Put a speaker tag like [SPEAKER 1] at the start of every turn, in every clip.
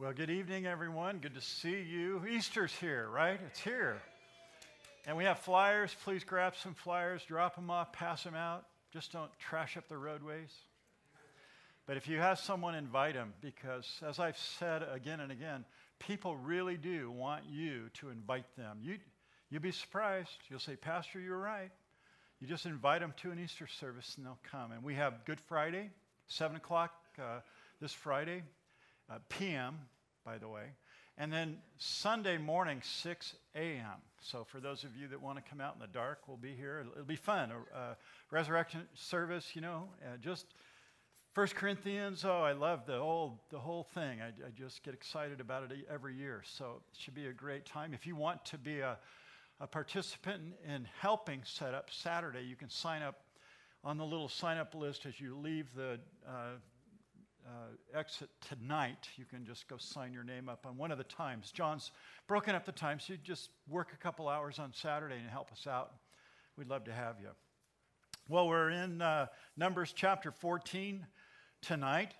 [SPEAKER 1] Well, good evening, everyone. Good to see you. Easter's here, right? It's here. And we have flyers. Please grab some flyers, drop them off, pass them out. Just don't trash up the roadways. But if you have someone, invite them because, as I've said again and again, people really do want you to invite them. You, you'll be surprised. You'll say, Pastor, you're right. You just invite them to an Easter service and they'll come. And we have Good Friday, 7 o'clock uh, this Friday uh, p.m., by the way. And then Sunday morning, 6 a.m. So for those of you that want to come out in the dark, we'll be here. It'll, it'll be fun. A, a, resurrection service, you know, uh, just First Corinthians. Oh, I love the whole the whole thing. I, I, just get excited about it every year. So it should be a great time. If you want to be a, a participant in, in helping set up Saturday, you can sign up on the little sign up list as you leave the uh, exit tonight, you can just go sign your name up on one of the times. John's broken up the times. So you just work a couple hours on Saturday and help us out. We'd love to have you. Well, we're in uh, Numbers chapter 14 tonight.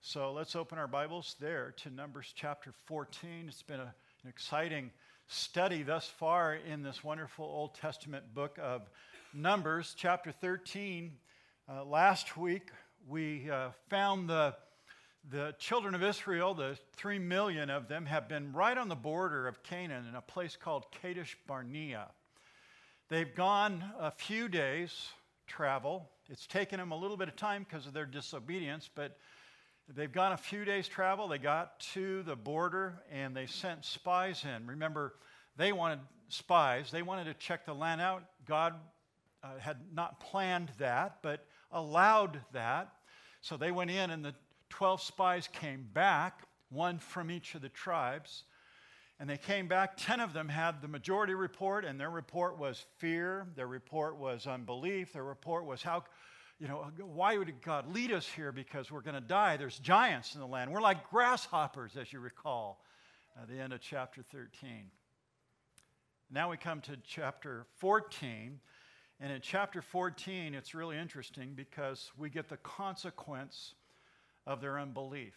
[SPEAKER 1] So let's open our Bibles there to Numbers chapter 14. It's been a, an exciting study thus far in this wonderful Old Testament book of Numbers, chapter 13. Uh, last week, we uh, found the, the children of Israel, the three million of them, have been right on the border of Canaan in a place called Kadesh Barnea. They've gone a few days travel. It's taken them a little bit of time because of their disobedience, but they've gone a few days travel. They got to the border and they sent spies in. Remember, they wanted spies, they wanted to check the land out. God uh, had not planned that, but allowed that. So they went in, and the 12 spies came back, one from each of the tribes. And they came back. 10 of them had the majority report, and their report was fear. Their report was unbelief. Their report was how, you know, why would God lead us here? Because we're going to die. There's giants in the land. We're like grasshoppers, as you recall, at the end of chapter 13. Now we come to chapter 14. And in chapter 14, it's really interesting because we get the consequence of their unbelief.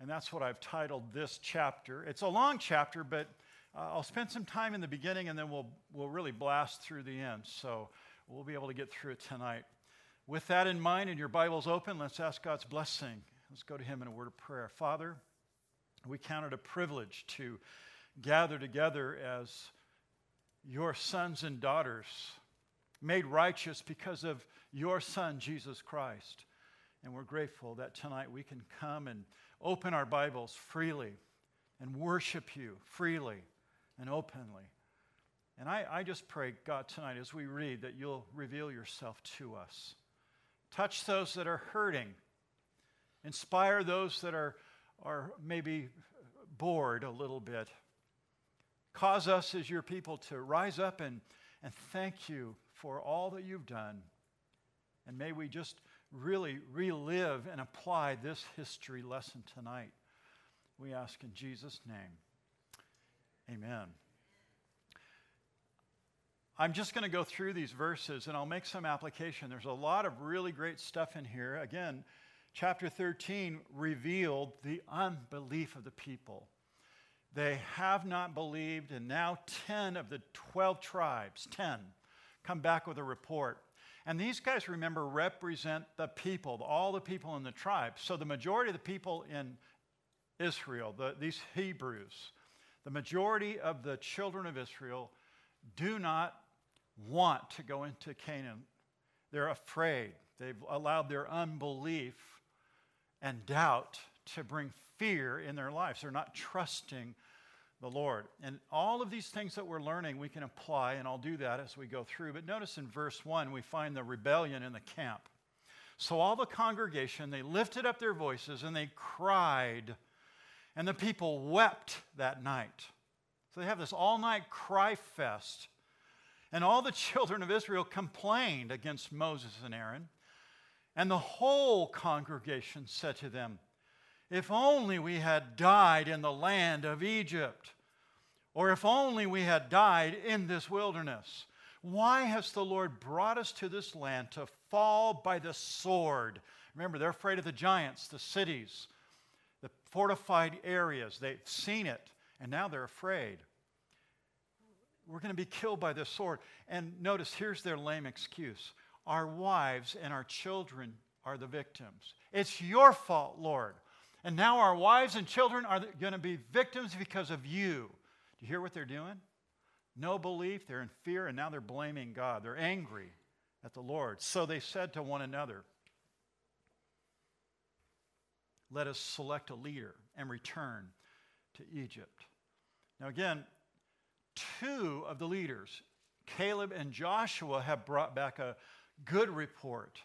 [SPEAKER 1] And that's what I've titled this chapter. It's a long chapter, but uh, I'll spend some time in the beginning and then we'll, we'll really blast through the end. So we'll be able to get through it tonight. With that in mind and your Bibles open, let's ask God's blessing. Let's go to Him in a word of prayer. Father, we count it a privilege to gather together as your sons and daughters made righteous because of your Son, Jesus Christ. And we're grateful that tonight we can come and open our Bibles freely and worship you freely and openly. And I, I just pray, God, tonight as we read, that you'll reveal yourself to us. Touch those that are hurting, inspire those that are, are maybe bored a little bit. Cause us as your people to rise up and, and thank you for all that you've done. And may we just really relive and apply this history lesson tonight. We ask in Jesus' name. Amen. I'm just going to go through these verses and I'll make some application. There's a lot of really great stuff in here. Again, chapter 13 revealed the unbelief of the people. They have not believed, and now 10 of the 12 tribes, 10, come back with a report. And these guys, remember, represent the people, all the people in the tribe. So the majority of the people in Israel, the, these Hebrews, the majority of the children of Israel do not want to go into Canaan. They're afraid. They've allowed their unbelief and doubt to bring fear in their lives. They're not trusting the Lord. And all of these things that we're learning, we can apply, and I'll do that as we go through. But notice in verse 1, we find the rebellion in the camp. So all the congregation, they lifted up their voices and they cried, and the people wept that night. So they have this all night cry fest. And all the children of Israel complained against Moses and Aaron. And the whole congregation said to them, if only we had died in the land of Egypt, or if only we had died in this wilderness. Why has the Lord brought us to this land to fall by the sword? Remember, they're afraid of the giants, the cities, the fortified areas. They've seen it, and now they're afraid. We're going to be killed by this sword. And notice here's their lame excuse our wives and our children are the victims. It's your fault, Lord. And now our wives and children are going to be victims because of you. Do you hear what they're doing? No belief, they're in fear, and now they're blaming God. They're angry at the Lord. So they said to one another, Let us select a leader and return to Egypt. Now, again, two of the leaders, Caleb and Joshua, have brought back a good report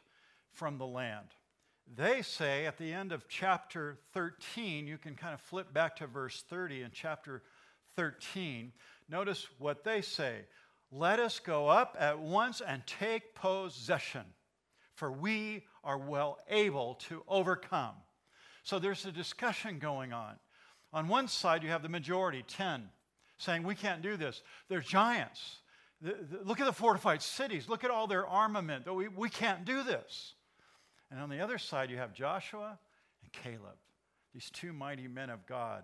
[SPEAKER 1] from the land. They say at the end of chapter 13, you can kind of flip back to verse 30 in chapter 13. Notice what they say Let us go up at once and take possession, for we are well able to overcome. So there's a discussion going on. On one side, you have the majority, 10, saying, We can't do this. They're giants. Look at the fortified cities. Look at all their armament. We, we can't do this. And on the other side, you have Joshua and Caleb, these two mighty men of God.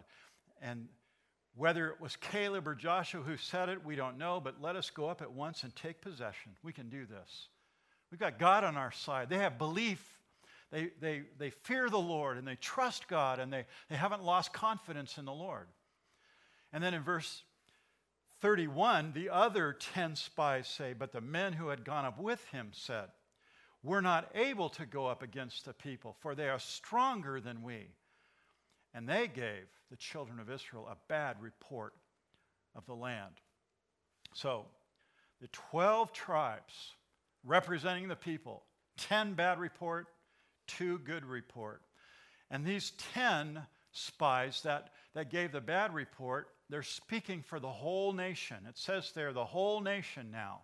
[SPEAKER 1] And whether it was Caleb or Joshua who said it, we don't know, but let us go up at once and take possession. We can do this. We've got God on our side. They have belief. They, they, they fear the Lord and they trust God and they, they haven't lost confidence in the Lord. And then in verse 31, the other 10 spies say, But the men who had gone up with him said, We're not able to go up against the people, for they are stronger than we. And they gave the children of Israel a bad report of the land. So, the 12 tribes representing the people, 10 bad report, 2 good report. And these 10 spies that, that gave the bad report they're speaking for the whole nation. It says there, the whole nation now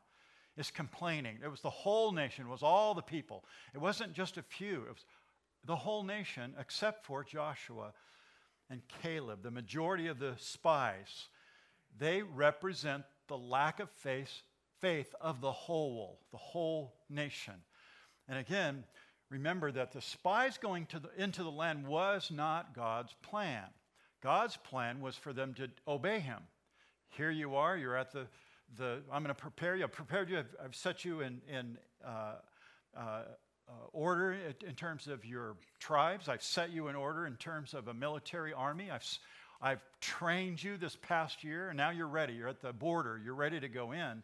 [SPEAKER 1] is complaining. It was the whole nation, it was all the people. It wasn't just a few, it was the whole nation except for Joshua and Caleb. The majority of the spies, they represent the lack of faith, faith of the whole, the whole nation. And again, remember that the spies going the, into the land was not God's plan. God's plan was for them to obey him. Here you are, you're at the, the I'm going to prepare you. I've prepared you, I've, I've set you in, in uh, uh, uh, order in terms of your tribes. I've set you in order in terms of a military army. I've, I've trained you this past year, and now you're ready. You're at the border, you're ready to go in.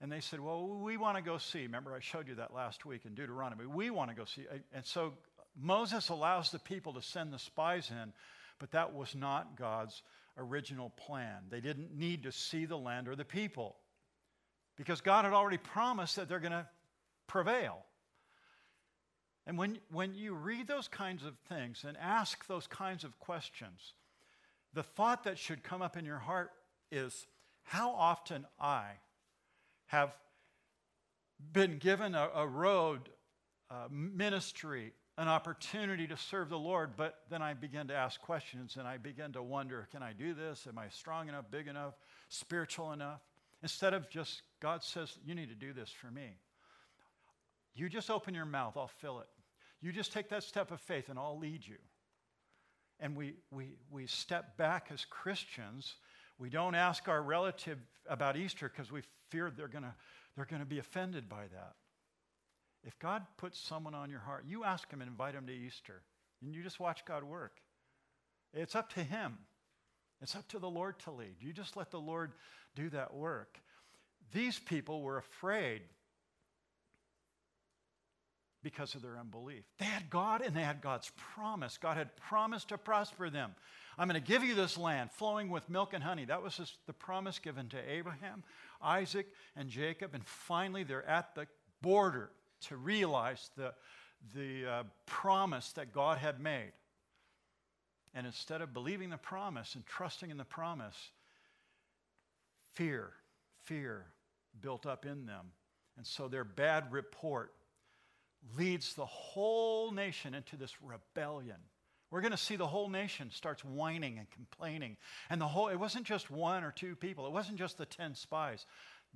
[SPEAKER 1] And they said, Well, we want to go see. Remember, I showed you that last week in Deuteronomy. We want to go see. And so Moses allows the people to send the spies in but that was not God's original plan. They didn't need to see the land or the people because God had already promised that they're going to prevail. And when, when you read those kinds of things and ask those kinds of questions, the thought that should come up in your heart is how often I have been given a, a road, a ministry, an opportunity to serve the Lord, but then I begin to ask questions and I begin to wonder can I do this? Am I strong enough, big enough, spiritual enough? Instead of just, God says, you need to do this for me. You just open your mouth, I'll fill it. You just take that step of faith and I'll lead you. And we, we, we step back as Christians. We don't ask our relative about Easter because we fear they're going to they're going to be offended by that. If God puts someone on your heart, you ask Him and invite Him to Easter, and you just watch God work. It's up to Him. It's up to the Lord to lead. You just let the Lord do that work. These people were afraid because of their unbelief. They had God and they had God's promise. God had promised to prosper them. I'm going to give you this land flowing with milk and honey. That was the promise given to Abraham, Isaac, and Jacob. And finally, they're at the border to realize the, the uh, promise that God had made. And instead of believing the promise and trusting in the promise, fear, fear built up in them. And so their bad report leads the whole nation into this rebellion. We're going to see the whole nation starts whining and complaining. And the whole, it wasn't just one or two people, it wasn't just the 10 spies.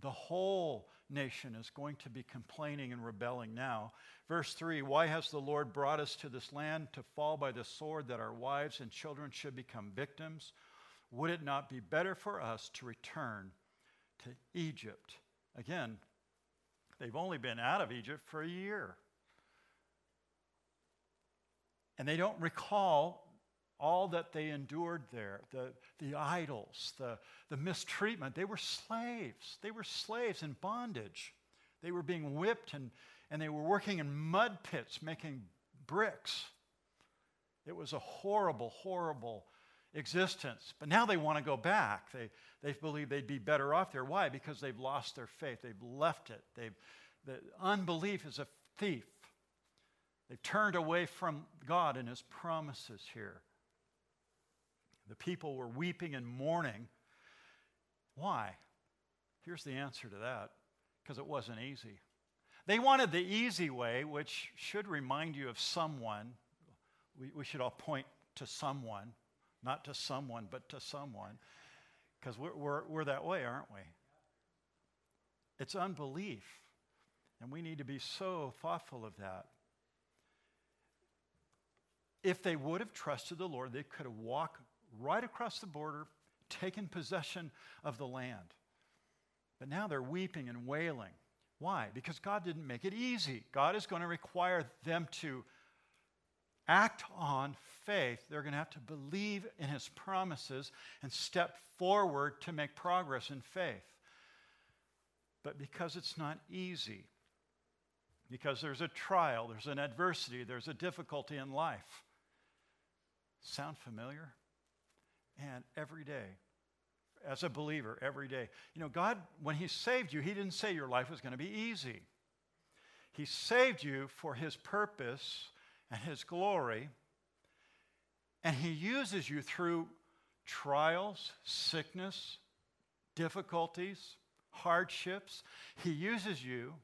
[SPEAKER 1] The whole nation is going to be complaining and rebelling now. Verse 3 Why has the Lord brought us to this land to fall by the sword that our wives and children should become victims? Would it not be better for us to return to Egypt? Again, they've only been out of Egypt for a year. And they don't recall all that they endured there the, the idols, the, the mistreatment. They were slaves. They were slaves in bondage. They were being whipped and, and they were working in mud pits making bricks. It was a horrible, horrible existence. But now they want to go back. They, they believe they'd be better off there. Why? Because they've lost their faith. They've left it. They've, the unbelief is a thief. They've turned away from God and His promises here. The people were weeping and mourning. Why? Here's the answer to that because it wasn't easy. They wanted the easy way, which should remind you of someone. We, we should all point to someone, not to someone, but to someone, because we're, we're, we're that way, aren't we? It's unbelief, and we need to be so thoughtful of that. If they would have trusted the Lord, they could have walked right across the border, taken possession of the land. But now they're weeping and wailing. Why? Because God didn't make it easy. God is going to require them to act on faith. They're going to have to believe in His promises and step forward to make progress in faith. But because it's not easy, because there's a trial, there's an adversity, there's a difficulty in life. Sound familiar? And every day as a believer every day. You know, God, when He saved you, He didn't say your life was going to be easy. He saved you for His purpose and His glory, and He uses you through trials, sickness, difficulties, hardships. He uses you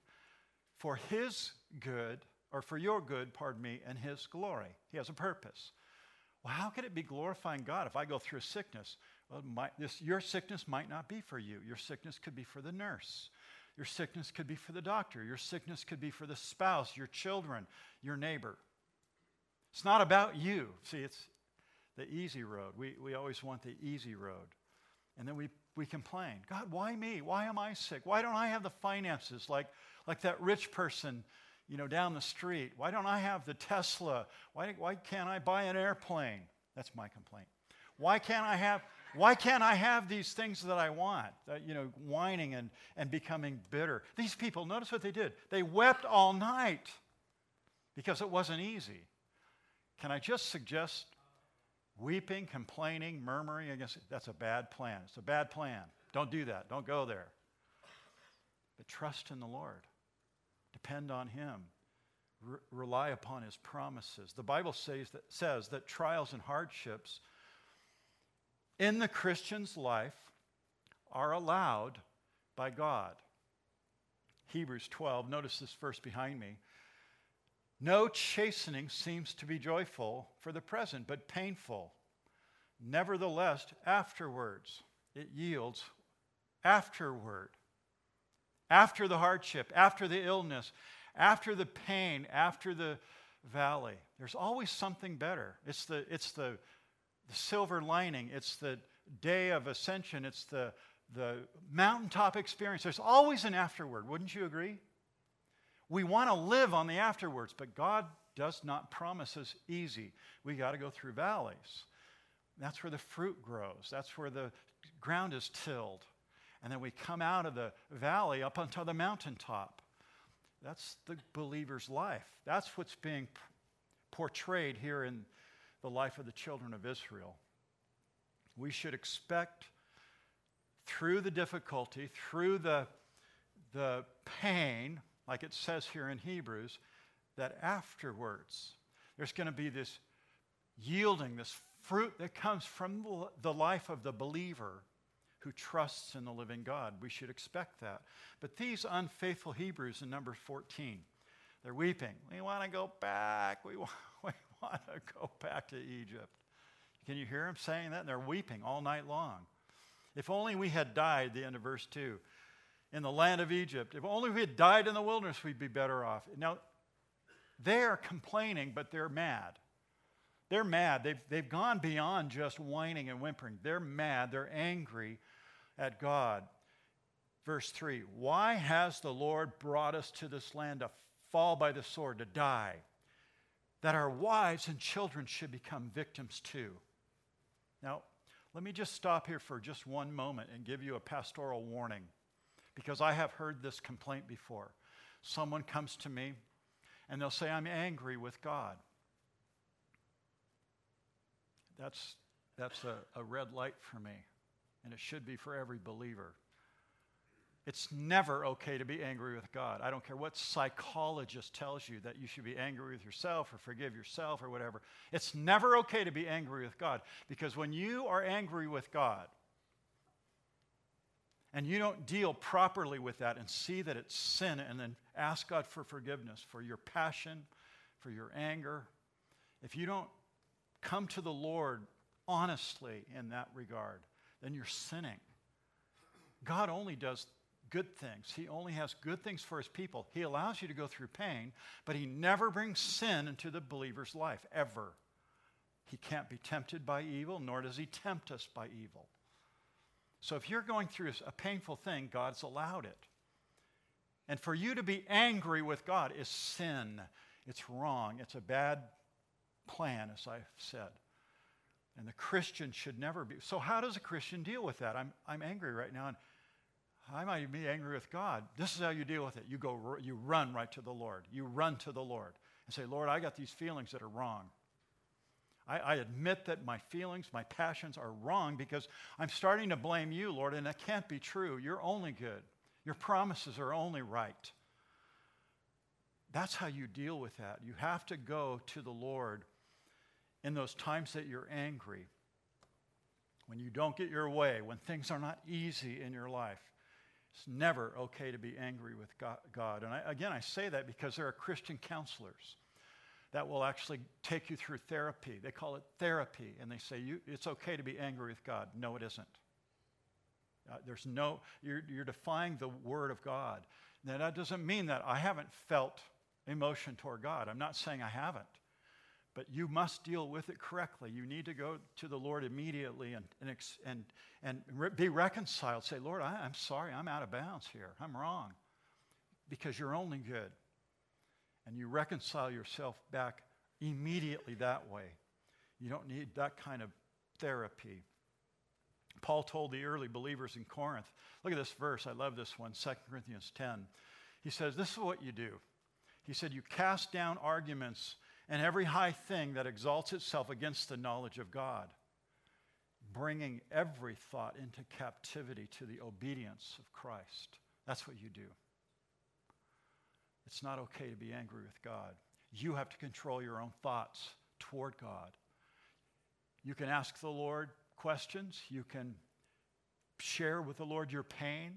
[SPEAKER 1] for His good, or for your good, pardon me, and His glory. He has a purpose. Well, how could it be glorifying God if I go through a sickness? Well, my, this, your sickness might not be for you. Your sickness could be for the nurse. Your sickness could be for the doctor. Your sickness could be for the spouse, your children, your neighbor. It's not about you. See, it's the easy road. We, we always want the easy road. And then we, we complain God, why me? Why am I sick? Why don't I have the finances like, like that rich person you know, down the street? Why don't I have the Tesla? Why, why can't I buy an airplane? That's my complaint. Why can't I have, why can't I have these things that I want? Uh, you know, whining and, and becoming bitter. These people, notice what they did. They wept all night because it wasn't easy. Can I just suggest weeping, complaining, murmuring against that's a bad plan. It's a bad plan. Don't do that. Don't go there. But trust in the Lord. Depend on Him. Re- rely upon His promises. The Bible says that, says that trials and hardships in the Christian's life are allowed by God. Hebrews 12, notice this verse behind me. No chastening seems to be joyful for the present, but painful. Nevertheless, afterwards, it yields afterward after the hardship, after the illness, after the pain, after the valley. There's always something better. It's the, it's the, the silver lining, it's the day of ascension, it's the, the mountaintop experience. There's always an afterward, wouldn't you agree? We want to live on the afterwards, but God does not promise us easy. We got to go through valleys. That's where the fruit grows, that's where the ground is tilled and then we come out of the valley up onto the mountaintop. That's the believer's life. That's what's being portrayed here in the life of the children of Israel. We should expect through the difficulty, through the, the pain, like it says here in Hebrews, that afterwards there's going to be this yielding, this fruit that comes from the life of the believer who trusts in the living God. We should expect that. But these unfaithful Hebrews in number 14, they're weeping. We want to go back. We want, we want to go back to Egypt. Can you hear them saying that? And they're weeping all night long. If only we had died, the end of verse 2. in the land of Egypt. If only we had died in the wilderness, we'd be better off. Now, they're complaining, but they're mad. They're mad. They've, they've gone beyond just whining and whimpering. They're mad. They're angry at God. Verse 3 Why has the Lord brought us to this land to fall by the sword, to die, that our wives and children should become victims too? Now, let me just stop here for just one moment and give you a pastoral warning because I have heard this complaint before. Someone comes to me and they'll say, I'm angry with God. That's, that's a, a red light for me, and it should be for every believer. It's never okay to be angry with God. I don't care what psychologist tells you that you should be angry with yourself or forgive yourself or whatever. It's never okay to be angry with God because when you are angry with God and you don't deal properly with that and see that it's sin and then ask God for forgiveness for your passion, for your anger, if you don't come to the Lord honestly in that regard, then you're sinning. God only does good things. He only has good things for his people. He allows you to go through pain, but he never brings sin into the believer's life, ever. He can't be tempted by evil, nor does he tempt us by evil. So if you're going through a painful thing, God's allowed it. And for you to be angry with God is sin. It's wrong. It's a bad plan, as I've said. And the Christian should never be. So, how does a Christian deal with that? I'm, I'm angry right now, and I might be angry with God. This is how you deal with it. You go, you run right to the Lord. You run to the Lord and say, Lord, I got these feelings that are wrong. I, I, admit that my feelings, my passions are wrong because I'm starting to blame you, Lord, and that can't be true. You're only good. Your promises are only right. That's how you deal with that. You have to go to the Lord in those times that you're angry, when you don't get your way, when things are not easy in your life. It's never okay to be angry with God. And I, again, I say that because there are Christian counselors that will actually take you through therapy. They call it therapy, and they say it's okay to be angry with God. No, it isn't. Uh, there's no, you're, you're defying the Word of God. Now, that doesn't mean that I haven't felt emotion toward God. I'm not saying I haven't. But you must deal with it correctly. You need to go to the Lord immediately and, and, and, and re- be reconciled. Say, Lord, I, I'm sorry, I'm out of bounds here. I'm wrong. Because you're only good. And you reconcile yourself back immediately that way. You don't need that kind of therapy. Paul told the early believers in Corinth, look at this verse. I love this one, 2 Corinthians 10. He says, This is what you do. He said, You cast down arguments and every high thing that exalts itself against the knowledge of God, bringing every thought into captivity to the obedience of Christ. That's what you do. It's not okay to be angry with God. You have to control your own thoughts toward God. You can ask the Lord questions. You can share with the Lord your pain.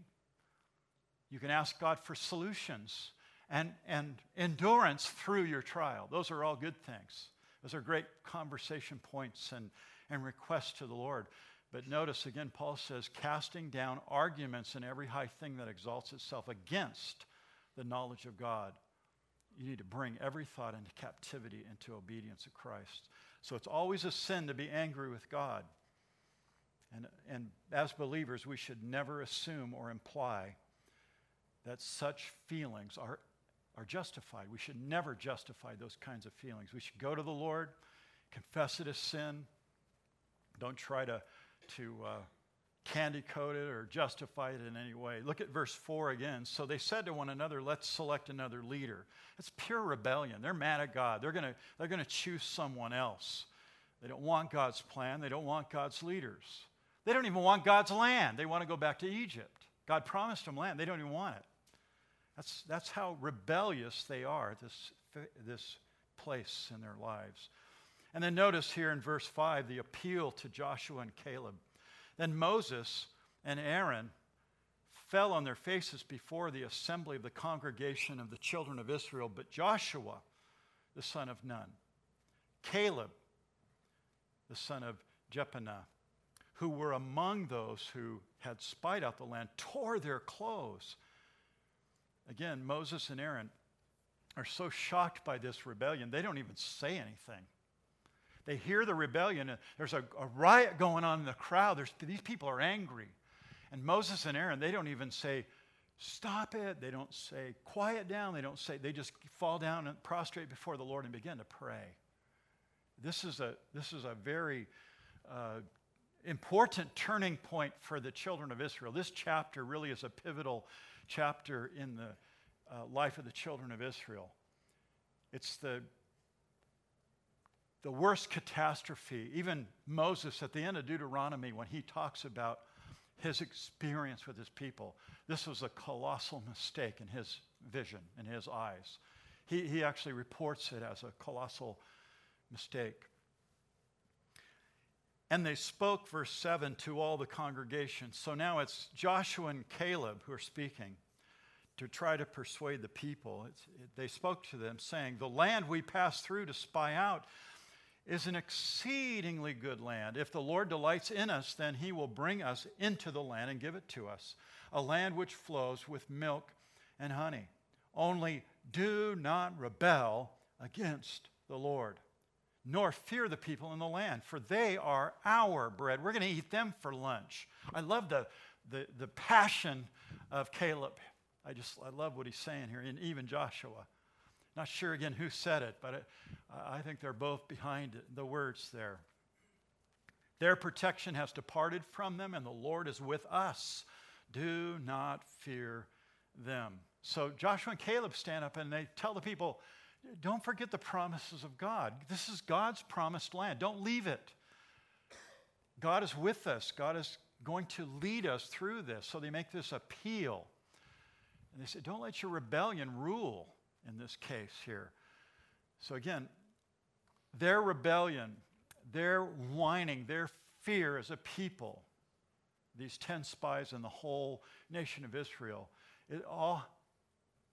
[SPEAKER 1] You can ask God for solutions and, and endurance through your trial. Those are all good things. Those are great conversation points and, and requests to the Lord. But notice again, Paul says, casting down arguments and every high thing that exalts itself against the knowledge of God. You need to bring every thought into captivity into obedience of Christ. So it's always a sin to be angry with God. And, and as believers, we should never assume or imply that such feelings are are justified. We should never justify those kinds of feelings. We should go to the Lord, confess it as sin. Don't try to, to uh, candy coat it or justify it in any way. Look at verse 4 again. So they said to one another, Let's select another leader. It's pure rebellion. They're mad at God. They're going to they're going to choose someone else. They don't want God's plan, they don't want God's leaders. They don't even want God's land. They want to go back to Egypt. God promised them land, they don't even want it. That's, that's how rebellious they are this, this place in their lives. And then notice here in verse 5 the appeal to Joshua and Caleb. Then Moses and Aaron fell on their faces before the assembly of the congregation of the children of Israel, but Joshua, the son of Nun, Caleb, the son of Jephunneh, who were among those who had spied out the land tore their clothes. Again, Moses and Aaron are so shocked by this rebellion, they don't even say anything. They hear the rebellion, and there's a, a riot going on in the crowd. There's, these people are angry. And Moses and Aaron, they don't even say, Stop it. They don't say, Quiet down. They don't say, they just fall down and prostrate before the Lord and begin to pray. This is a, this is a very uh, important turning point for the children of Israel. This chapter really is a pivotal chapter in the uh, life of the children of Israel. It's the, the worst catastrophe. Even Moses, at the end of Deuteronomy, when he talks about his experience with his people, this was a colossal mistake in his vision, in his eyes. He, he actually reports it as a colossal mistake. And they spoke, verse 7, to all the congregation. So now it's Joshua and Caleb who are speaking to try to persuade the people. It, they spoke to them, saying, The land we passed through to spy out is an exceedingly good land. If the Lord delights in us, then he will bring us into the land and give it to us, a land which flows with milk and honey. Only do not rebel against the Lord nor fear the people in the land, for they are our bread. We're going to eat them for lunch. I love the, the, the passion of Caleb. I just I love what he's saying here, and even Joshua. Not sure again who said it, but it, I think they're both behind it, the words there. Their protection has departed from them, and the Lord is with us. Do not fear them. So Joshua and Caleb stand up and they tell the people, don't forget the promises of God. This is God's promised land. Don't leave it. God is with us. God is going to lead us through this. So they make this appeal. And they say, don't let your rebellion rule in this case here. So again, their rebellion, their whining, their fear as a people, these 10 spies and the whole nation of Israel, it all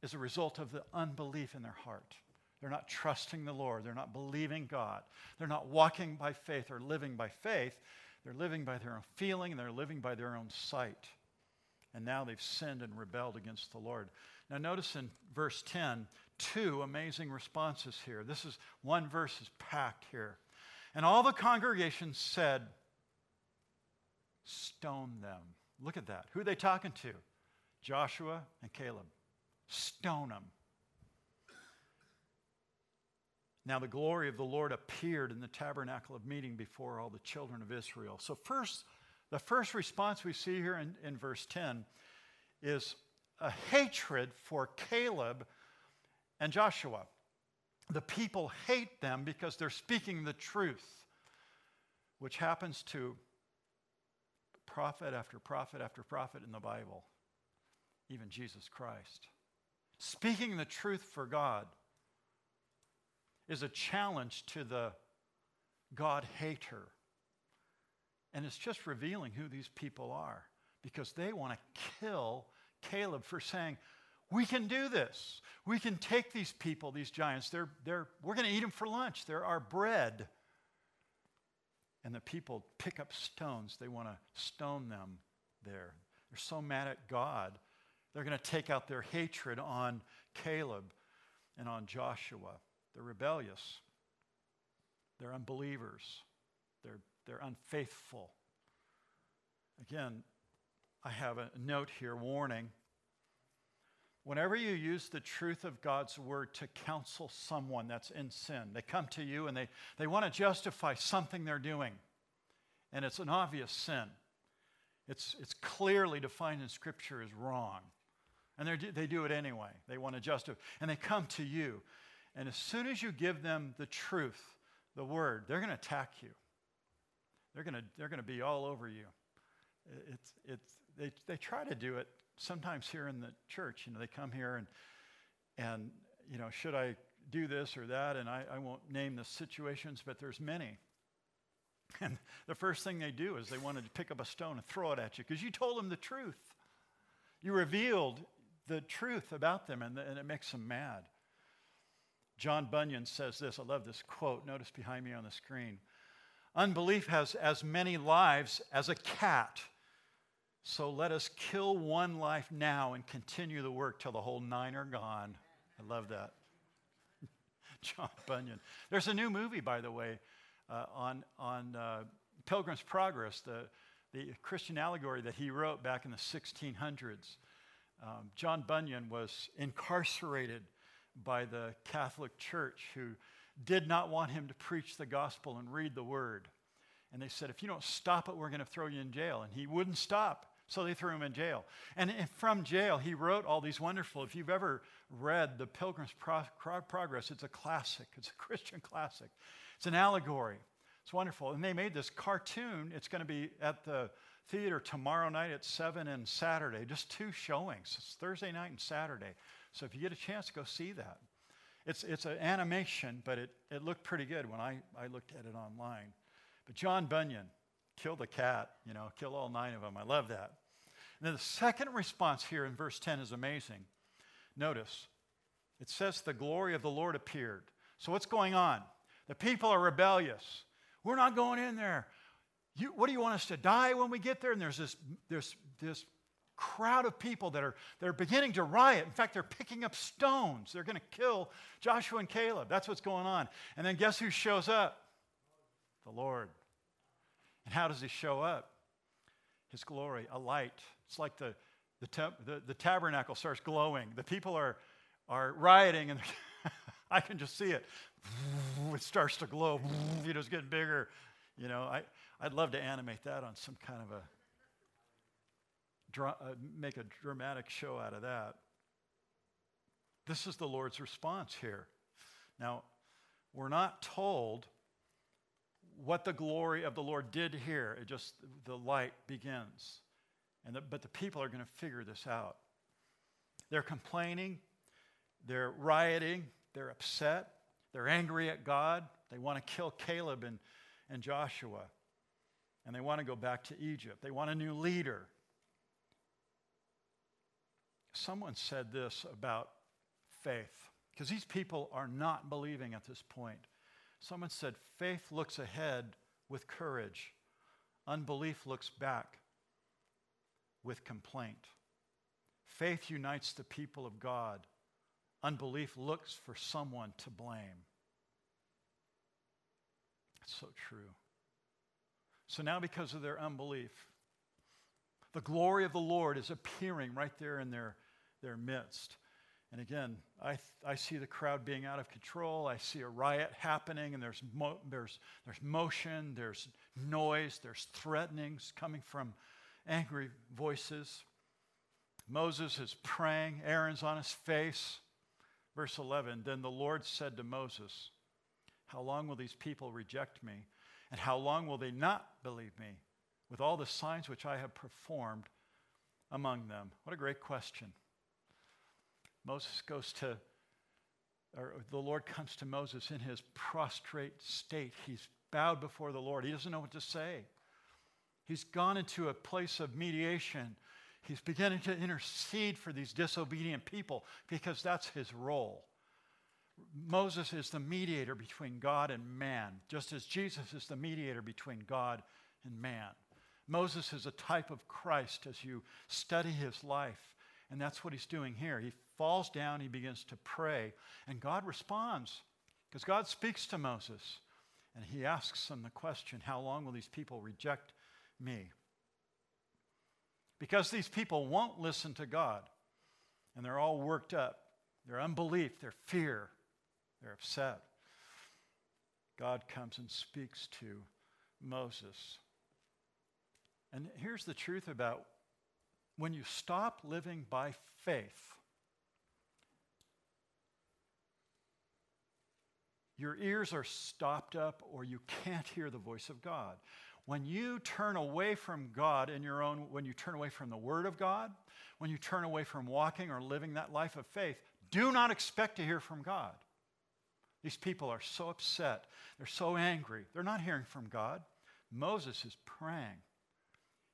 [SPEAKER 1] is a result of the unbelief in their heart. They're not trusting the Lord. They're not believing God. They're not walking by faith or living by faith. They're living by their own feeling and they're living by their own sight. And now they've sinned and rebelled against the Lord. Now, notice in verse 10, two amazing responses here. This is one verse is packed here. And all the congregation said, Stone them. Look at that. Who are they talking to? Joshua and Caleb. Stone them. Now the glory of the Lord appeared in the tabernacle of meeting before all the children of Israel. So, first, the first response we see here in, in verse 10 is a hatred for Caleb and Joshua. The people hate them because they're speaking the truth, which happens to prophet after prophet after prophet in the Bible, even Jesus Christ. Speaking the truth for God is a challenge to the God hater. And it's just revealing who these people are because they want to kill Caleb for saying, We can do this. We can take these people, these giants. They're, they're, we're going to eat them for lunch. They're our bread. And the people pick up stones. They want to stone them there. They're so mad at God. They're going to take out their hatred on Caleb and on Joshua. They're rebellious. They're unbelievers. They're, they're unfaithful. Again, I have a note here warning. Whenever you use the truth of God's word to counsel someone that's in sin, they come to you and they, they want to justify something they're doing, and it's an obvious sin. It's, it's clearly defined in Scripture as wrong. And they do it anyway. They want to justify. And they come to you. And as soon as you give them the truth, the word, they're going to attack you. They're going to, they're going to be all over you. It's, it's, they, they try to do it sometimes here in the church. You know, they come here and, and you know, should I do this or that? And I, I won't name the situations, but there's many. And the first thing they do is they want to pick up a stone and throw it at you because you told them the truth. You revealed the truth about them, and, the, and it makes them mad. John Bunyan says this. I love this quote. Notice behind me on the screen. Unbelief has as many lives as a cat. So let us kill one life now and continue the work till the whole nine are gone. I love that. John Bunyan. There's a new movie, by the way, uh, on, on uh, Pilgrim's Progress, the, the Christian allegory that he wrote back in the 1600s. Um, John Bunyan was incarcerated by the Catholic Church who did not want him to preach the gospel and read the word. And they said, if you don't stop it, we're going to throw you in jail. And he wouldn't stop. So they threw him in jail. And from jail, he wrote all these wonderful. If you've ever read The Pilgrim's Progress, it's a classic, it's a Christian classic. It's an allegory. It's wonderful. And they made this cartoon. It's going to be at the theater tomorrow night at 7 and Saturday, just two showings. It's Thursday night and Saturday. So if you get a chance, go see that. It's, it's an animation, but it, it looked pretty good when I, I looked at it online. But John Bunyan killed a cat, you know, kill all nine of them. I love that. And then the second response here in verse 10 is amazing. Notice, it says, The glory of the Lord appeared. So what's going on? The people are rebellious. We're not going in there. You, what do you want us to die when we get there? And there's this, this, this crowd of people that are, that are beginning to riot. In fact, they're picking up stones. They're going to kill Joshua and Caleb. That's what's going on. And then guess who shows up? The Lord. And how does he show up? His glory, a light. It's like the, the, temp, the, the tabernacle starts glowing. The people are, are rioting, and I can just see it. It starts to glow. It's getting bigger. You know, I, I'd love to animate that on some kind of a dra- uh, make a dramatic show out of that. This is the Lord's response here. Now, we're not told what the glory of the Lord did here. It just, the light begins. And the, but the people are going to figure this out. They're complaining, they're rioting, they're upset, they're angry at God. They want to kill Caleb and, and Joshua. And they want to go back to Egypt. They want a new leader. Someone said this about faith, because these people are not believing at this point. Someone said, faith looks ahead with courage, unbelief looks back with complaint. Faith unites the people of God, unbelief looks for someone to blame. It's so true. So now, because of their unbelief, the glory of the Lord is appearing right there in their, their midst. And again, I, I see the crowd being out of control. I see a riot happening, and there's, mo- there's, there's motion, there's noise, there's threatenings coming from angry voices. Moses is praying, Aaron's on his face. Verse 11 Then the Lord said to Moses, How long will these people reject me? And how long will they not believe me with all the signs which I have performed among them? What a great question. Moses goes to, or the Lord comes to Moses in his prostrate state. He's bowed before the Lord. He doesn't know what to say. He's gone into a place of mediation. He's beginning to intercede for these disobedient people because that's his role. Moses is the mediator between God and man, just as Jesus is the mediator between God and man. Moses is a type of Christ as you study his life. And that's what he's doing here. He falls down, he begins to pray, and God responds because God speaks to Moses. And he asks him the question How long will these people reject me? Because these people won't listen to God, and they're all worked up. Their unbelief, their fear, they're upset. God comes and speaks to Moses. And here's the truth about when you stop living by faith, your ears are stopped up or you can't hear the voice of God. When you turn away from God in your own, when you turn away from the Word of God, when you turn away from walking or living that life of faith, do not expect to hear from God. These people are so upset. They're so angry. They're not hearing from God. Moses is praying,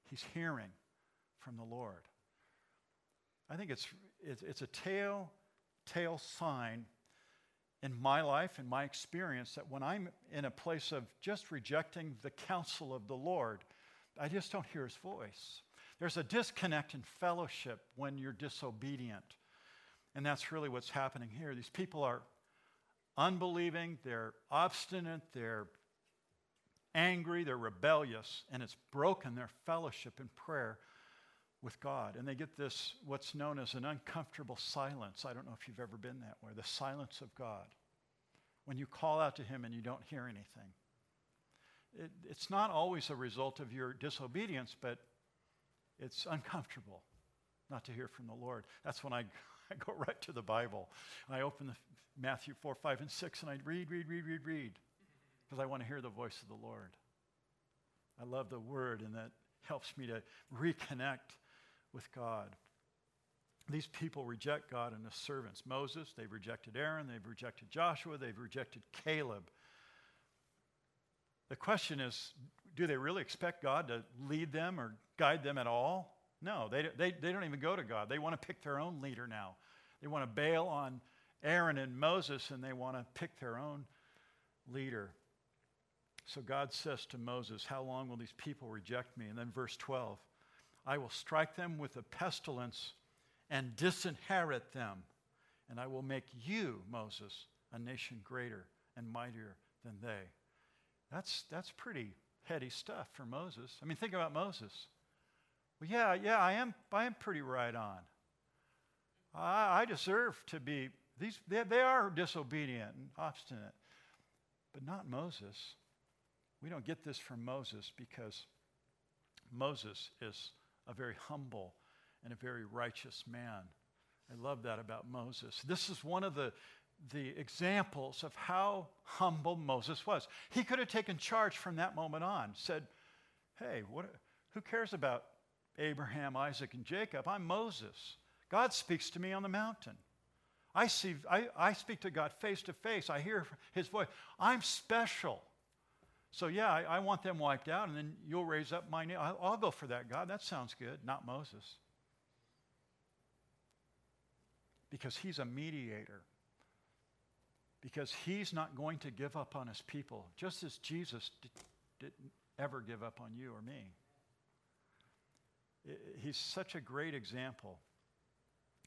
[SPEAKER 1] he's hearing from the Lord. I think it's, it's, a tail, tail sign in my life, in my experience, that when I'm in a place of just rejecting the counsel of the Lord, I just don't hear his voice. There's a disconnect in fellowship when you're disobedient. And that's really what's happening here. These people are unbelieving, they're obstinate, they're angry, they're rebellious, and it's broken their fellowship in prayer with God. And they get this, what's known as an uncomfortable silence. I don't know if you've ever been that way the silence of God. When you call out to Him and you don't hear anything. It, it's not always a result of your disobedience, but it's uncomfortable not to hear from the Lord. That's when I, I go right to the Bible. I open the Matthew 4, 5, and 6, and I read, read, read, read, read, because I want to hear the voice of the Lord. I love the Word, and that helps me to reconnect with God. These people reject God and his servants. Moses, they've rejected Aaron, they've rejected Joshua, they've rejected Caleb. The question is do they really expect God to lead them or guide them at all? No, they, they, they don't even go to God. They want to pick their own leader now. They want to bail on Aaron and Moses and they want to pick their own leader. So God says to Moses, How long will these people reject me? And then verse 12 I will strike them with a pestilence and disinherit them, and I will make you, Moses, a nation greater and mightier than they. That's, that's pretty heady stuff for Moses. I mean, think about Moses. Well, yeah, yeah, I am, I am pretty right on. I, I deserve to be, these, they, they are disobedient and obstinate, but not Moses. We don't get this from Moses because Moses is a very humble and a very righteous man. I love that about Moses. This is one of the, the examples of how humble Moses was. He could have taken charge from that moment on, said, Hey, what, who cares about Abraham, Isaac, and Jacob? I'm Moses. God speaks to me on the mountain. I, see, I, I speak to God face to face. I hear his voice. I'm special. So, yeah, I, I, want them wiped out, and then you'll raise up my name. I'll, I'll go for that, God. That sounds good. Not Moses. Because he's a mediator. Because he's not going to give up on his people, just as Jesus did, didn't ever give up on you or me. He's such a great example.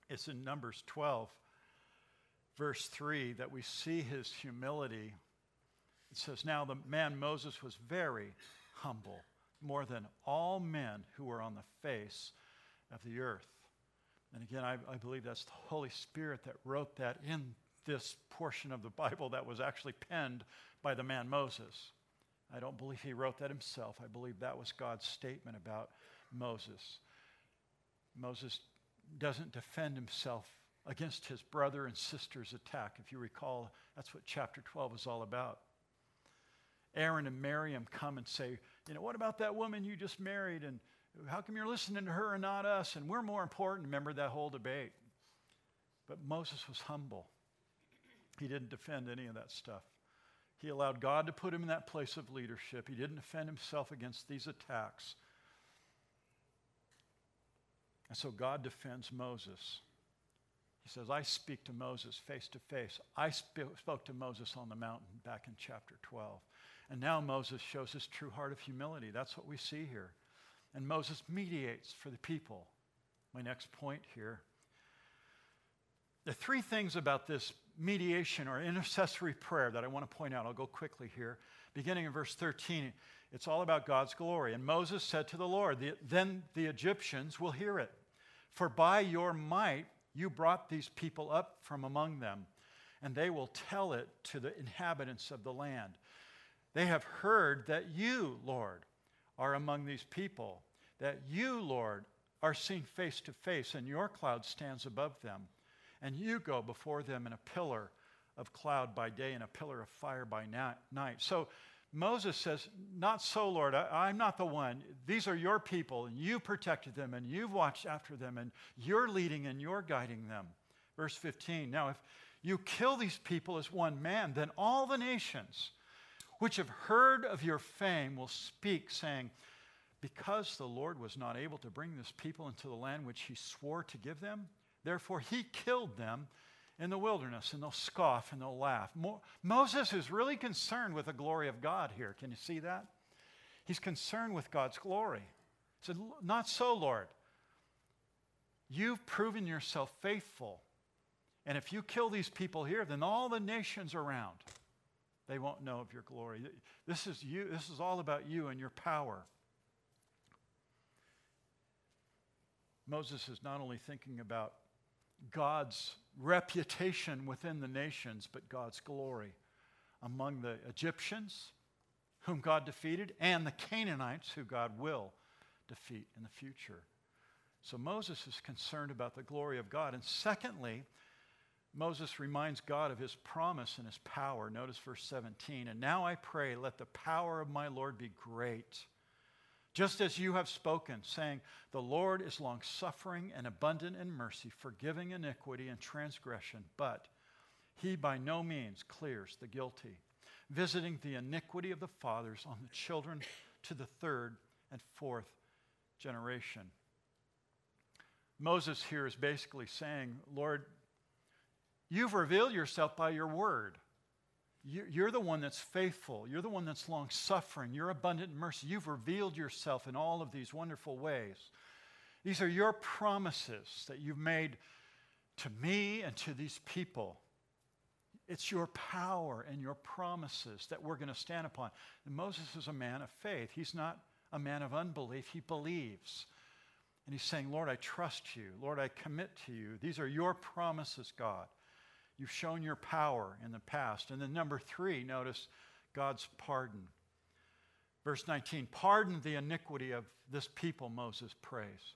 [SPEAKER 1] It's in Numbers 12, verse 3, that we see his humility it says, Now the man Moses was very humble, more than all men who were on the face of the earth. And again, I, I, believe that's the Holy Spirit that wrote that in this portion of the Bible that was actually penned by the man Moses. I don't believe he wrote that himself. I believe that was God's statement about Moses. Moses doesn't defend himself against his brother and sister's attack. If you recall, that's what chapter 12 is all about. Aaron and Miriam come and say, you know, what about that woman you just married? And how come you're listening to her and not us? And we're more important. Remember that whole debate. But Moses was humble. He didn't defend any of that stuff. He allowed God to put him in that place of leadership. He didn't defend himself against these attacks. And so God defends Moses. He says, I speak to Moses face to face. I sp- spoke to Moses on the mountain back in chapter 12. And now Moses shows his true heart of humility. That's what we see here. And Moses mediates for the people. My next point here. The three things about this mediation or intercessory prayer that I want to point out, I'll go quickly here. Beginning in verse 13, it's all about God's glory. And Moses said to the Lord, Then the Egyptians will hear it. For by your might you brought these people up from among them, and they will tell it to the inhabitants of the land. They have heard that you, Lord, are among these people, that you, Lord, are seen face to face, and your cloud stands above them. And you go before them in a pillar of cloud by day and a pillar of fire by night. So Moses says, Not so, Lord. I, am not the one. These are your people, and you protected them, and you've watched after them, and you're leading and you're guiding them. Verse 15 Now, if you kill these people as one man, then all the nations which have heard of your fame will speak, saying, Because the Lord was not able to bring this people into the land which he swore to give them, therefore he killed them in the wilderness and they'll scoff and they'll laugh. Mo- Moses is really concerned with the glory of God here. Can you see that? He's concerned with God's glory. He said, Not so, Lord. You've proven yourself faithful. And if you kill these people here, then all the nations around, they won't know of your glory. This is you, this is all about you and your power. Moses is not only thinking about God's reputation within the nations, but God's glory among the Egyptians, whom God defeated, and the Canaanites, who God will defeat in the future. So Moses is concerned about the glory of God. And secondly, Moses reminds God of his promise and his power. Notice verse 17. And now I pray, let the power of my Lord be great just as you have spoken, saying, The Lord is long suffering and abundant in mercy, forgiving iniquity and transgression, but he by no means clears the guilty, visiting the iniquity of the fathers on the children to the third and fourth generation. Moses here is basically saying, Lord, you've revealed yourself by your word. You're the one that's faithful. You're the one that's long suffering. You're abundant in mercy. You've revealed yourself in all of these wonderful ways. These are your promises that you've made to me and to these people. It's your power and your promises that we're going to stand upon. And Moses is a man of faith. He's not a man of unbelief. He believes. And he's saying, Lord, I trust you. Lord, I commit to you. These are your promises, God. You've shown your power in the past. And then, number three, notice God's pardon. Verse 19 Pardon the iniquity of this people, Moses prays,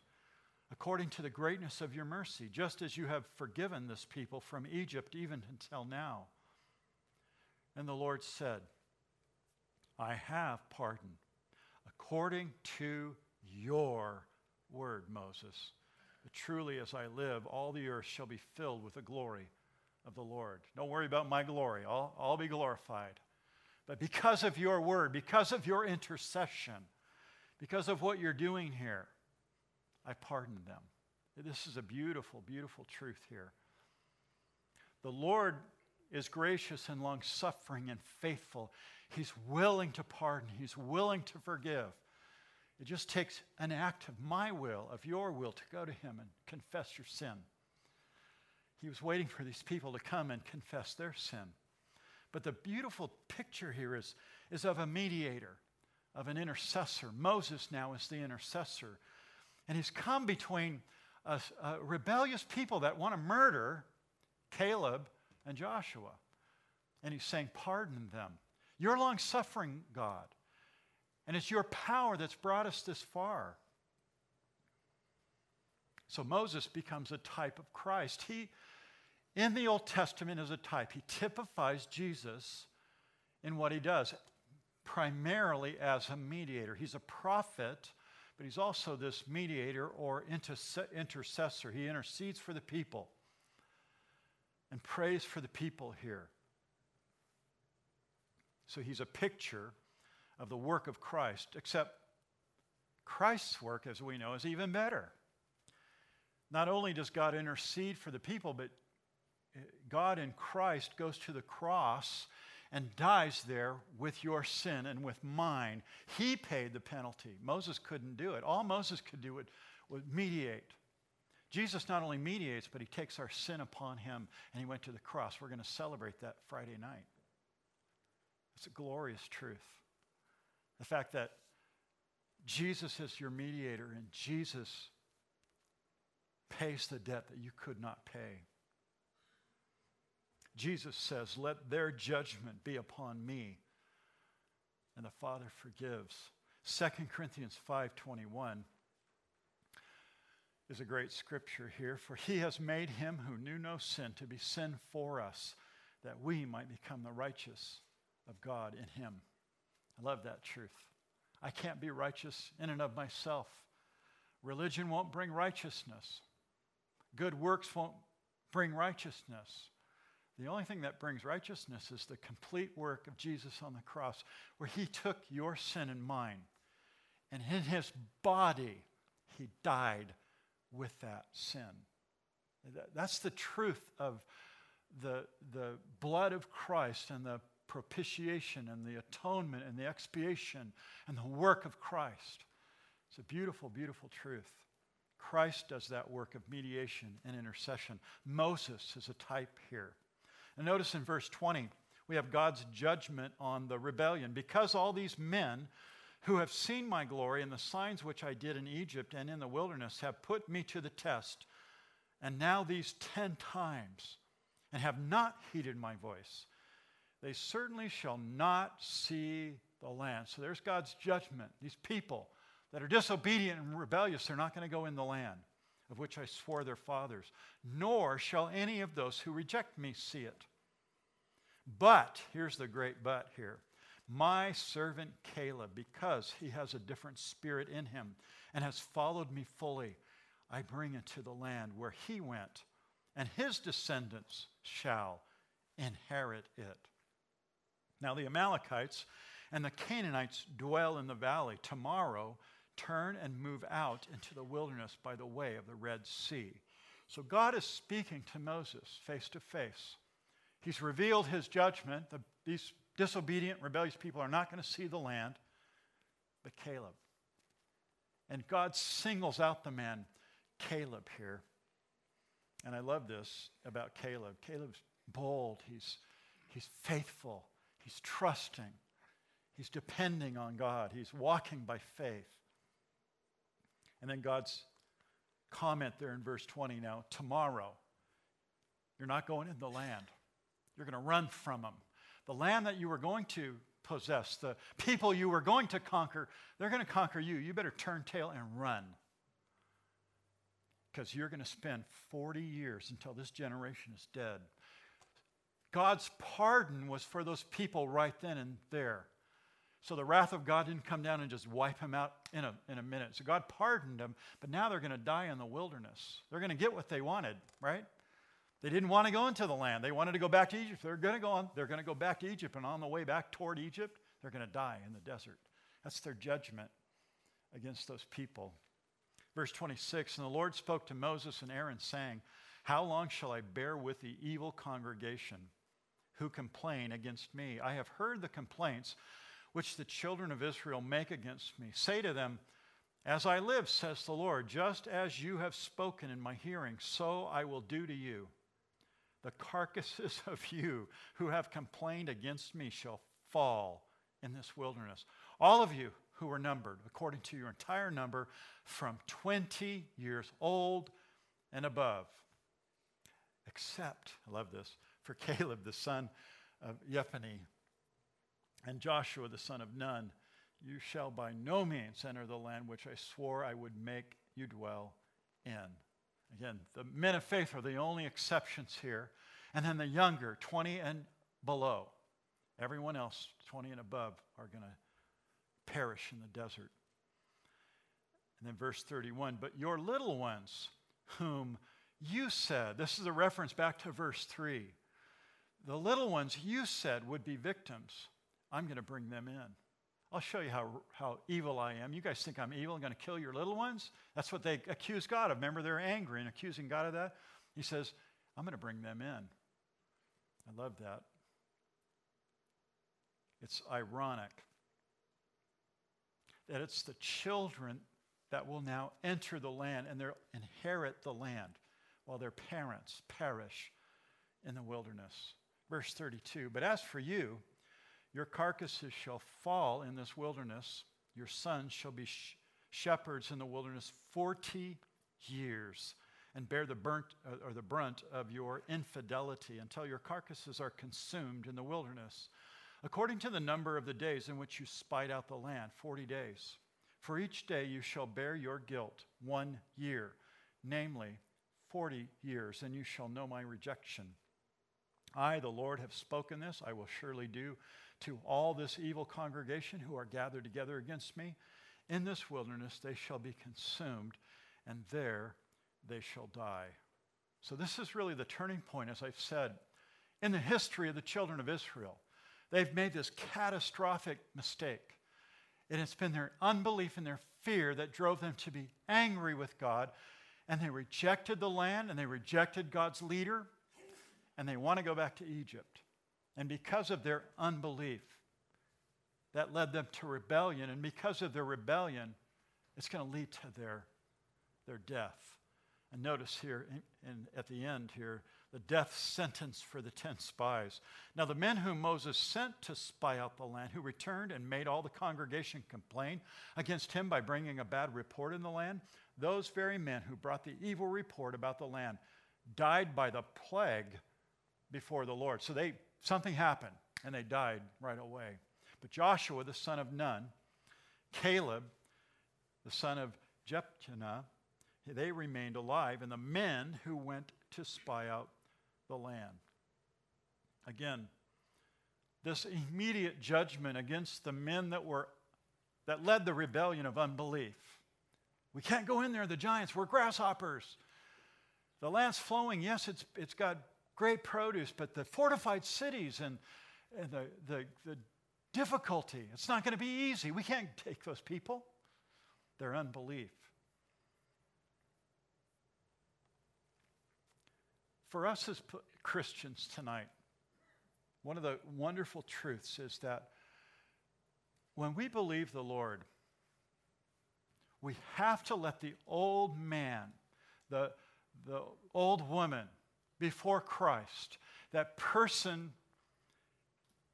[SPEAKER 1] according to the greatness of your mercy, just as you have forgiven this people from Egypt even until now. And the Lord said, I have pardoned according to your word, Moses. But truly, as I live, all the earth shall be filled with the glory of the Lord. Don't worry about my glory, I'll, I'll be glorified. But because of your word, because of your intercession, because of what you're doing here, I pardon them. This is a beautiful, beautiful truth here. The Lord is gracious and long suffering and faithful. He's willing to pardon, He's willing to forgive. It just takes an act of my will, of your will, to go to Him and confess your sin. He was waiting for these people to come and confess their sin. But the beautiful picture here is, is of a mediator, of an intercessor. Moses now is the intercessor. And he's come between a, a rebellious people that want to murder Caleb and Joshua. And he's saying, Pardon them. You're long suffering, God. And it's your power that's brought us this far. So Moses becomes a type of Christ. He, in the Old Testament, is a type. He typifies Jesus in what he does, primarily as a mediator. He's a prophet, but he's also this mediator or intercessor. He intercedes for the people and prays for the people here. So he's a picture of the work of Christ, except Christ's work, as we know, is even better. Not only does God intercede for the people, but God in Christ goes to the cross and dies there with your sin and with mine. He paid the penalty. Moses couldn't do it. All Moses could do would, would mediate. Jesus not only mediates, but he takes our sin upon him and he went to the cross. We're going to celebrate that Friday night. It's a glorious truth. The fact that Jesus is your mediator and Jesus pays the debt that you could not pay. Jesus says, Let their judgment be upon me. And the Father forgives. 2 Corinthians 5:21 is a great scripture here for he has made him who knew no sin to be sin for us that we might become the righteous of God in him. I love that truth. I can't be righteous in and of myself. Religion won't bring righteousness. Good works won't bring righteousness. The only thing that brings righteousness is the complete work of Jesus on the cross, where he took your sin and mine, and in his body, he died with that sin. That's the truth of the, the blood of Christ and the propitiation and the atonement and the expiation and the work of Christ. It's a beautiful, beautiful truth. Christ does that work of mediation and intercession. Moses is a type here. And notice in verse 20, we have God's judgment on the rebellion. Because all these men who have seen my glory and the signs which I did in Egypt and in the wilderness have put me to the test, and now these ten times, and have not heeded my voice, they certainly shall not see the land. So there's God's judgment. These people that are disobedient and rebellious, they're not going to go in the land of which I swore their fathers, nor shall any of those who reject me see it. But, here's the great but here my servant Caleb, because he has a different spirit in him and has followed me fully, I bring into the land where he went, and his descendants shall inherit it. Now, the Amalekites and the Canaanites dwell in the valley. Tomorrow, turn and move out into the wilderness by the way of the Red Sea. So, God is speaking to Moses face to face. He's revealed his judgment. The, these disobedient, rebellious people are not going to see the land, but Caleb. And God singles out the man, Caleb, here. And I love this about Caleb. Caleb's bold, he's, he's faithful, he's trusting, he's depending on God, he's walking by faith. And then God's comment there in verse 20 now tomorrow, you're not going in the land. You're going to run from them. The land that you were going to possess, the people you were going to conquer, they're going to conquer you. You better turn tail and run. Because you're going to spend 40 years until this generation is dead. God's pardon was for those people right then and there. So the wrath of God didn't come down and just wipe them out in a, in a minute. So God pardoned them, but now they're going to die in the wilderness. They're going to get what they wanted, right? They didn't want to go into the land. They wanted to go back to Egypt. They're going to go on. They're going to go back to Egypt, and on the way back toward Egypt, they're going to die in the desert. That's their judgment against those people. Verse 26 And the Lord spoke to Moses and Aaron, saying, How long shall I bear with the evil congregation who complain against me? I have heard the complaints which the children of Israel make against me. Say to them, As I live, says the Lord, just as you have spoken in my hearing, so I will do to you the carcasses of you who have complained against me shall fall in this wilderness. All of you who were numbered, according to your entire number, from 20 years old and above. Except, I love this, for Caleb the son of Jephunneh and Joshua the son of Nun, you shall by no means enter the land which I swore I would make you dwell in. Again, the men of faith are the only exceptions here. And then the younger, 20 and below. Everyone else, 20 and above, are going to perish in the desert. And then verse 31 But your little ones, whom you said, this is a reference back to verse 3. The little ones you said would be victims, I'm going to bring them in. I'll show you how, how evil I am. You guys think I'm evil? I'm going to kill your little ones? That's what they accuse God of. Remember, they're angry and accusing God of that? He says, I'm going to bring them in. I love that. It's ironic that it's the children that will now enter the land and they'll inherit the land while their parents perish in the wilderness. Verse 32 But as for you, your carcasses shall fall in this wilderness. Your sons shall be sh- shepherds in the wilderness 40 years and bear the burnt uh, or the brunt of your infidelity until your carcasses are consumed in the wilderness according to the number of the days in which you spied out the land 40 days. For each day you shall bear your guilt one year namely 40 years and you shall know my rejection. I the Lord have spoken this. I will surely do to all this evil congregation who are gathered together against me. In this wilderness they shall be consumed, and there they shall die. So, this is really the turning point, as I've said, in the history of the children of Israel. They've made this catastrophic mistake. And it's been their unbelief and their fear that drove them to be angry with God. And they rejected the land and they rejected God's leader. and they want to go back to Egypt. And because of their unbelief, that led them to rebellion. And because of their rebellion, it's going to lead to their, their death. And notice here in, in, at the end here, the death sentence for the ten spies. Now, the men whom Moses sent to spy out the land, who returned and made all the congregation complain against him by bringing a bad report in the land, those very men who brought the evil report about the land died by the plague before the Lord. So they something happened and they died right away. But Joshua, the son of Nun, Caleb, the son of Jephunneh, they remained alive, and the men who went to spy out the land. Again, this immediate judgment against the men that were that led the rebellion of unbelief. We can't go in there, the giants, we're grasshoppers. The land's flowing, yes, it's, it's got great produce, but the fortified cities and, and the, the, the difficulty, it's not going to be easy. We can't take those people. Their unbelief. For us as Christians tonight, one of the wonderful truths is that when we believe the Lord, we have to let the old man, the, the old woman before Christ, that person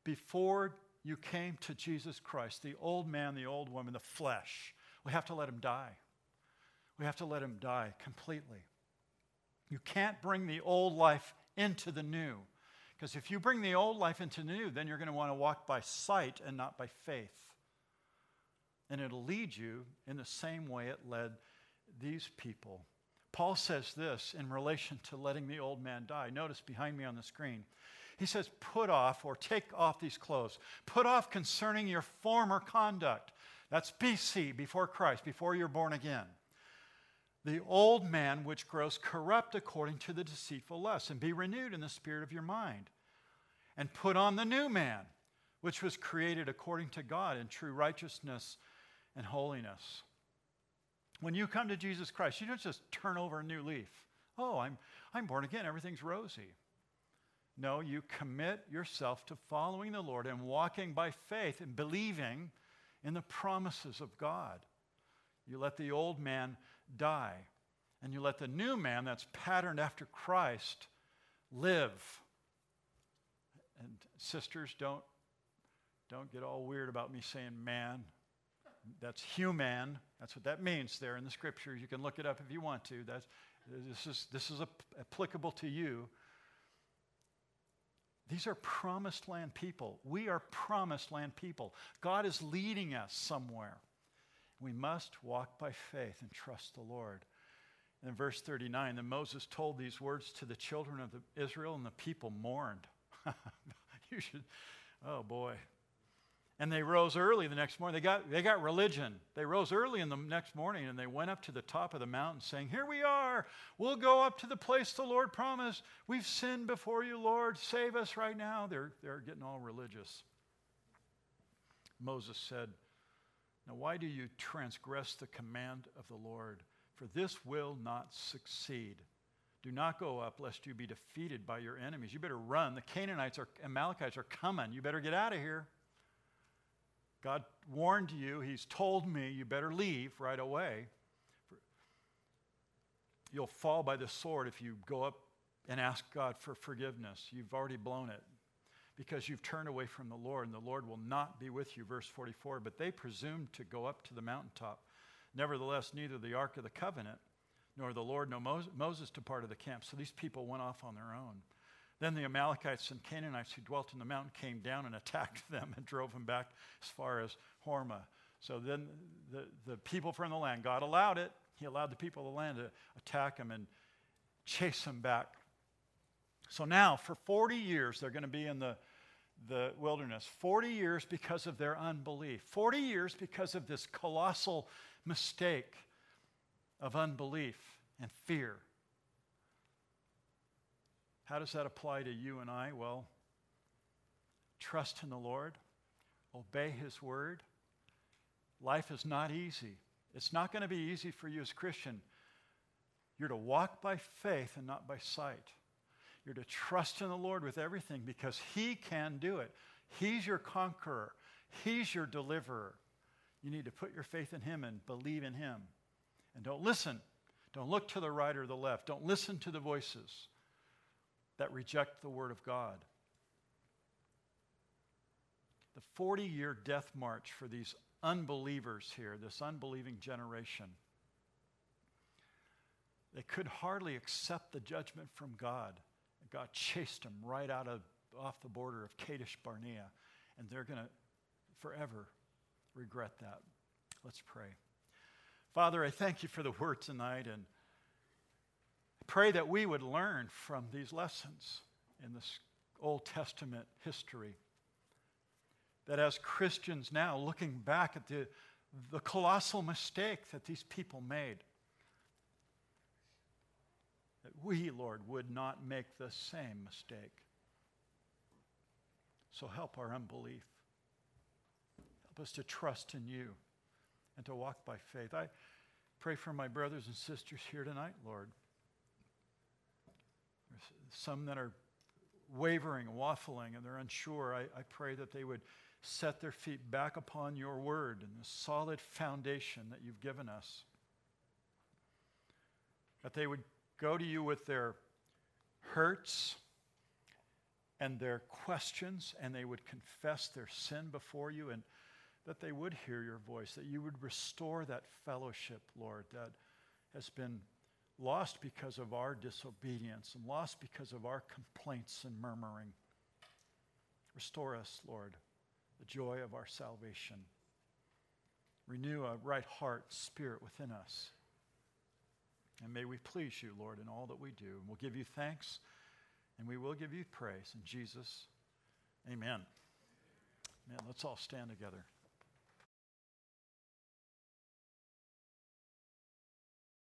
[SPEAKER 1] before you came to Jesus Christ, the old man, the old woman, the flesh, we have to let him die. We have to let him die completely. You can't bring the old life into the new. Because if you bring the old life into the new, then you're going to want to walk by sight and not by faith. And it'll lead you in the same way it led these people. Paul says this in relation to letting the old man die. Notice behind me on the screen. He says, Put off or take off these clothes. Put off concerning your former conduct. That's BC, before Christ, before you're born again. The old man which grows corrupt according to the deceitful lust, and be renewed in the spirit of your mind. And put on the new man, which was created according to God in true righteousness and holiness. When you come to Jesus Christ, you don't just turn over a new leaf. Oh, I'm, I'm born again, everything's rosy. No, you commit yourself to following the Lord and walking by faith and believing in the promises of God. You let the old man die, and you let the new man that's patterned after Christ live. And sisters, don't, don't get all weird about me saying man. That's human. That's what that means there in the scriptures. You can look it up if you want to. That's, this is, this is applicable to you. These are promised land people. We are promised land people. God is leading us somewhere. We must walk by faith and trust the Lord. In verse 39, then Moses told these words to the children of the, Israel, and the people mourned. you should, oh boy, and they rose early the next morning. They got, they got religion. They rose early in the next morning and they went up to the top of the mountain saying, Here we are. We'll go up to the place the Lord promised. We've sinned before you, Lord. Save us right now. They're, they're getting all religious. Moses said, Now, why do you transgress the command of the Lord? For this will not succeed. Do not go up lest you be defeated by your enemies. You better run. The Canaanites or Amalekites are coming. You better get out of here. God warned you, He's told me you better leave right away. You'll fall by the sword if you go up and ask God for forgiveness. You've already blown it because you've turned away from the Lord, and the Lord will not be with you. Verse 44 But they presumed to go up to the mountaintop. Nevertheless, neither the ark of the covenant nor the Lord nor Moses departed the camp. So these people went off on their own. Then the Amalekites and Canaanites who dwelt in the mountain came down and attacked them and drove them back as far as Hormah. So then the, the people from the land, God allowed it. He allowed the people of the land to attack them and chase them back. So now, for 40 years, they're going to be in the, the wilderness. 40 years because of their unbelief. 40 years because of this colossal mistake of unbelief and fear. How does that apply to you and I? Well, trust in the Lord, obey His word. Life is not easy. It's not going to be easy for you as a Christian. You're to walk by faith and not by sight. You're to trust in the Lord with everything because He can do it. He's your conqueror, He's your deliverer. You need to put your faith in Him and believe in Him. And don't listen. Don't look to the right or the left. Don't listen to the voices that reject the Word of God. The 40 year death march for these unbelievers here, this unbelieving generation, they could hardly accept the judgment from God. God chased them right out of off the border of Kadesh Barnea, and they're going to forever regret that. Let's pray. Father, I thank you for the word tonight and pray that we would learn from these lessons in this Old Testament history. That as Christians now, looking back at the, the colossal mistake that these people made, that we, Lord, would not make the same mistake. So help our unbelief. Help us to trust in you and to walk by faith. I pray for my brothers and sisters here tonight, Lord. Some that are wavering, waffling, and they're unsure. I, I pray that they would set their feet back upon your word and the solid foundation that you've given us. That they would go to you with their hurts and their questions, and they would confess their sin before you, and that they would hear your voice, that you would restore that fellowship, Lord, that has been lost because of our disobedience and lost because of our complaints and murmuring. Restore us, Lord, the joy of our salvation. Renew a right heart, spirit within us. And may we please you, Lord, in all that we do. And we'll give you thanks and we will give you praise. In Jesus, amen. Man, let's all stand together.